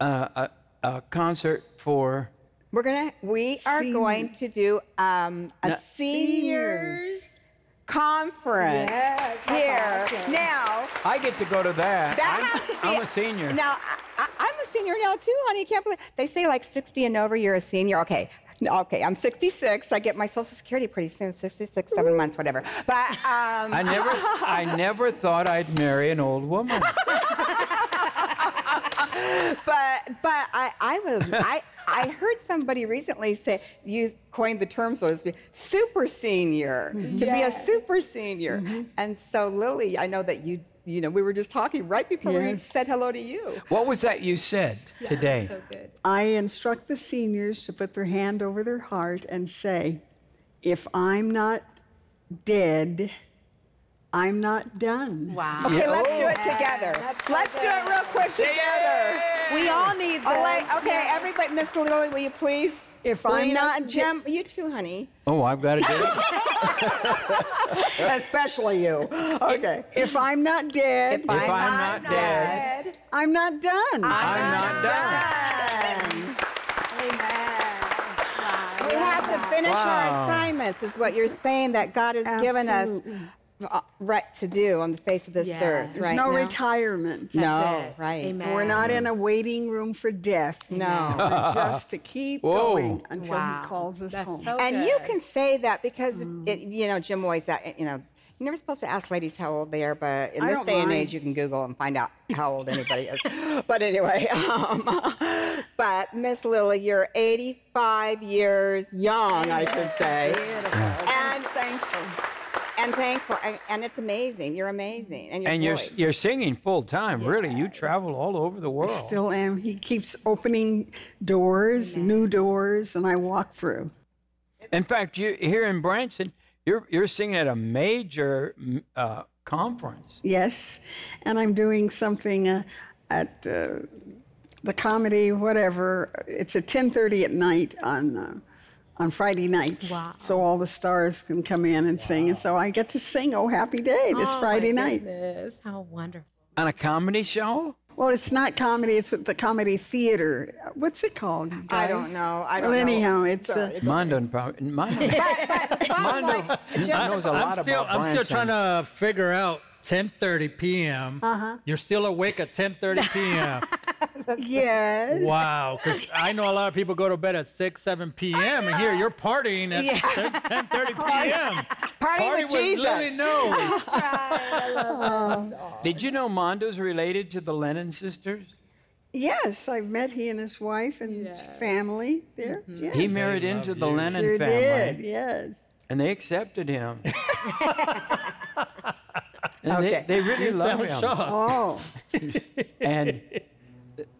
uh, a, a concert for. We're gonna. We are seniors. going to do um, a no, seniors. Seniors conference yes, here. Awesome. Now, I get to go to that. that I'm, I'm, a senior. Now, I, am a senior now too, honey. You can't believe they say like 60 and over, you're a senior. Okay. Okay, I'm 66. I get my Social Security pretty soon, 66, seven months, whatever. But um, I never, I never thought I'd marry an old woman. but, but I, I was, I, I heard somebody recently say, you coined the term, so to speak, super senior, mm-hmm. to yes. be a super senior. Mm-hmm. And so, Lily, I know that you, you know, we were just talking right before yes. we said hello to you. What was that you said yeah, today? So good. I instruct the seniors to put their hand over their heart and say, if I'm not dead, I'm not done. Wow. Okay, let's do it together. let's do it real quick together. We all need this. Right, okay, everybody, Miss Lily, will you please If Well, I'm you know, not Jim, you too, honey. Oh, I've got to do it. Especially you. Okay. if I'm not dead, If I'm not dead, I'm not done. I'm not done. We have to finish our assignments, is what you're saying that God has given us Absolutely. Uh, right to do on the face of this Yes. earth There's right no now. retirement. No, it. right. Amen. We're not in a waiting room for death. No. We're just to keep Whoa. going until Wow. he calls us That's home. so and you can say that because it, mm. you know Jim always that you know you're never supposed to ask ladies how old they are, but in I this don't day and age you can Google and find out how old anybody is. But anyway, um, but Miss Lily, you're 85 years young, I should say, and thankful. And thankful, and, and it's amazing. You're amazing, and your And you're voice. you're singing full time. Really, you travel all over the world. Still am. He keeps opening doors, new doors, and I walk through. In fact, you here in Branson, you're you're singing at a major uh, conference. Yes, and I'm doing something uh, at uh, the comedy, whatever. It's at 10:30 at night on uh, on Friday nights, Wow. so all the stars can come in and sing. And so I get to sing "Oh Happy Day" this Oh, Friday my night. goodness. How wonderful. On a comedy show? Well, it's not comedy; it's with the comedy theater. What's it called? you I don't know. I don't well, know. anyhow, it's. Uh, Mondo probably Mondo, Mondo knows a lot I'm still, about I'm still trying to figure out 10:30 p.m. Uh-huh. You're still awake at 10:30 p.m. yes. wow, because I know a lot of people go to bed at 6, 7 p.m. and here you're partying at 10, 10:30 p.m. Party Party with with Jesus. Lily Knowles. Did you know Mondo's related to the Lennon sisters? Yes, I've met he and his wife and family there. Yes. He married into the Lennon sure family, did. Yes. and they accepted him. And Okay. they, they really love him. Oh. and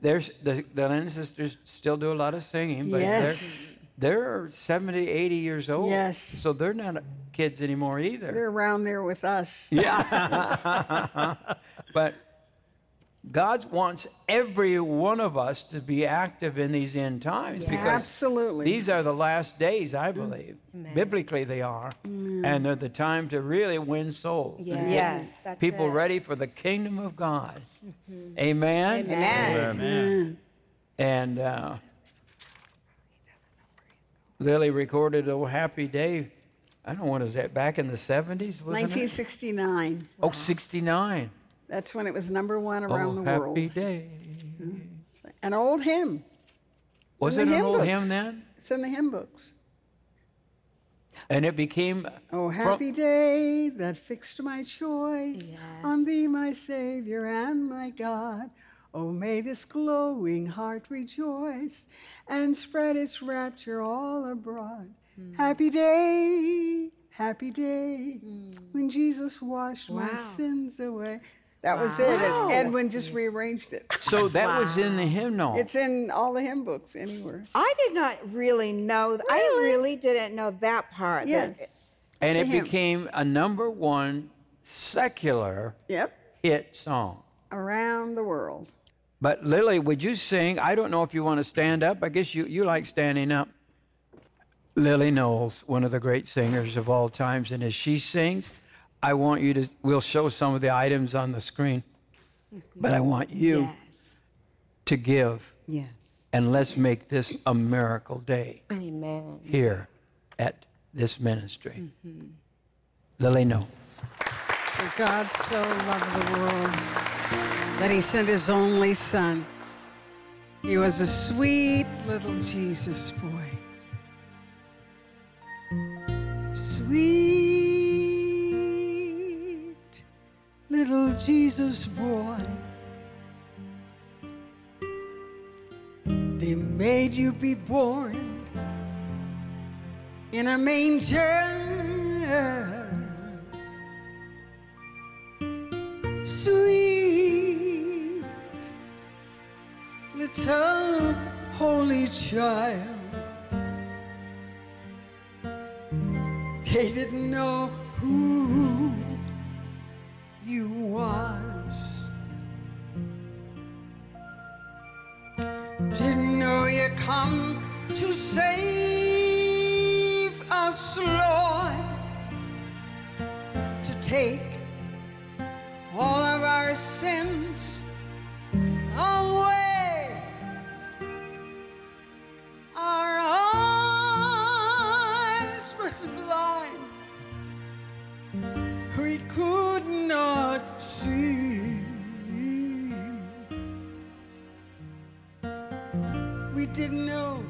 there's the, the Lennon sisters still do a lot of singing, but Yes. they're they're 70, 80 years old. Yes. So they're not kids anymore either. They're around there with us. yeah. but God wants every one of us to be active in these end times because Absolutely. these are the last days, I believe. Biblically, they are. And they're the time to really win souls. and get Yes. People it. ready for the kingdom of God. Amen. Amen. Man. And uh, Lily recorded "Oh Happy Day." I don't know what is that back in the seventies, wasn't it? 1969. Oh, 69. That's when it was number one oh, around the happy world. Happy day. Mm-hmm. An old hymn. Was it an hymn old books. hymn then? It's in the hymn books. And it became. Oh, from- happy day that fixed my choice on thee, my Savior and my God. Oh, may this glowing heart rejoice and spread its rapture all abroad. Hmm. Happy day, happy day, hmm. when Jesus washed my sins away. That was it. and Edwin just rearranged it. So that was in the hymnal. It's in all the hymn books anywhere. I did not really know. I really didn't know that part. that- Yes. and it a hymn. became a number one secular Yep. hit song. Around the world. But Lily, would you sing? I don't know if you want to stand up. I guess you, you like standing up. Lily Knowles, one of the great singers of all times, and as she sings, I want you to. We'll show some of the items on the screen, but I want you Yes. to give, yes. and let's make this a miracle day Amen. here at this ministry. Mm-hmm. Lily Knowles. For God so loved the world that he sent his only son. He was a sweet little Jesus boy. Sweet little Jesus boy. They made you be born in a manger. Sweet little holy child. They didn't know who you was. Didn't know you come to save us, Lord, to take all of our sins we could not see. We didn't know.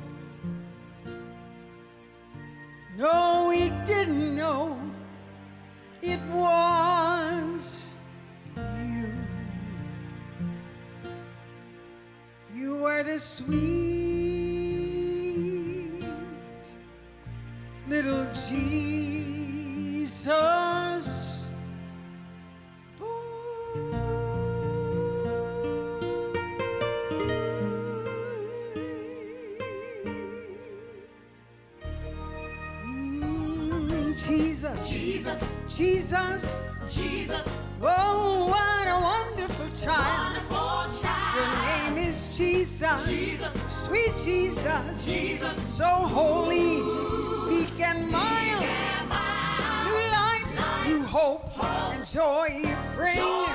No, we didn't know it was you. You were the sweet little Jesus. Jesus, Jesus, Jesus, Jesus. Oh, what a wonderful child. Wonderful child. Your name is Jesus, Jesus, sweet Jesus, Jesus. So holy, meek and mild. New life, new hope, and joy you bring. Listen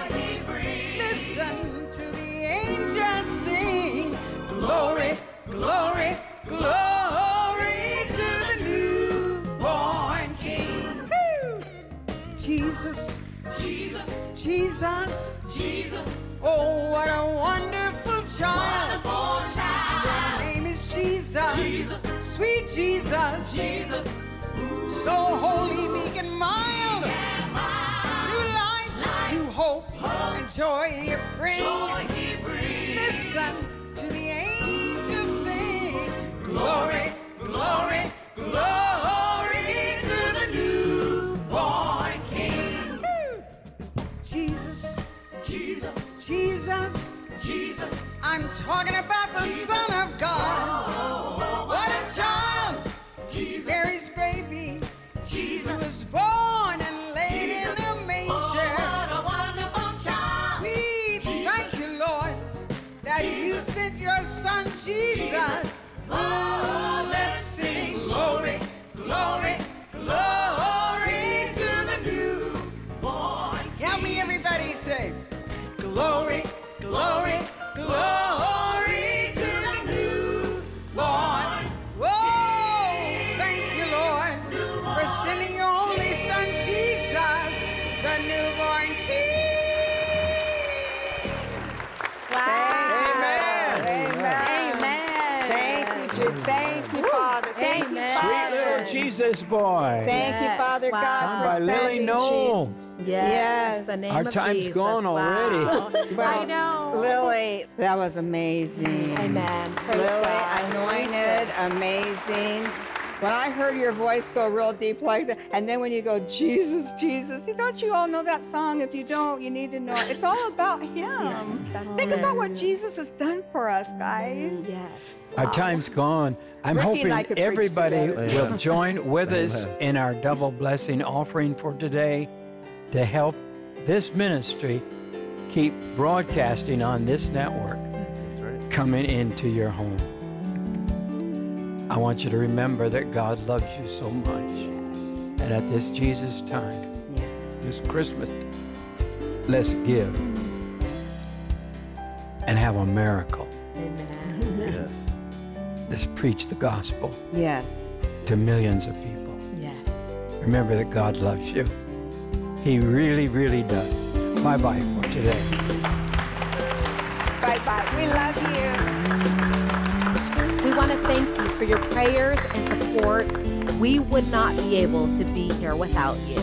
Jesus, Jesus. Oh, what a wonderful child. Wonderful child. Your name is Jesus, Jesus, sweet Jesus, Jesus. So holy, meek, and mild. New life, new hope, and joy you bring. Talking about the Son little Jesus boy. Thank Yes, you, Father wow. God, Sung for by Lily sending Jesus. Yes, Yes. the name Our of time's Jesus. gone already. Wow. I know. Lily, that was amazing. Amen. Praise Lily, God. anointed, amazing. When I heard your voice go real deep like that, and then when you go, Jesus, Jesus, don't you all know that song? If you don't, you need to know it. It's all about Him. that's Think about what Jesus has done for us, guys. Yes. Our time's gone. I'm Ricky hoping I everybody will join with us in our double blessing offering for today to help this ministry keep broadcasting on this network coming into your home. I want you to remember that God loves you so much. And at this Jesus time, this Christmas, let's give mm. and have a miracle. Let's preach the gospel Yes. to millions of people. Yes. Remember that God loves you. He really, really does. Bye bye for today. Bye bye. We love you. We want to thank you for your prayers and support. We would not be able to be here without you.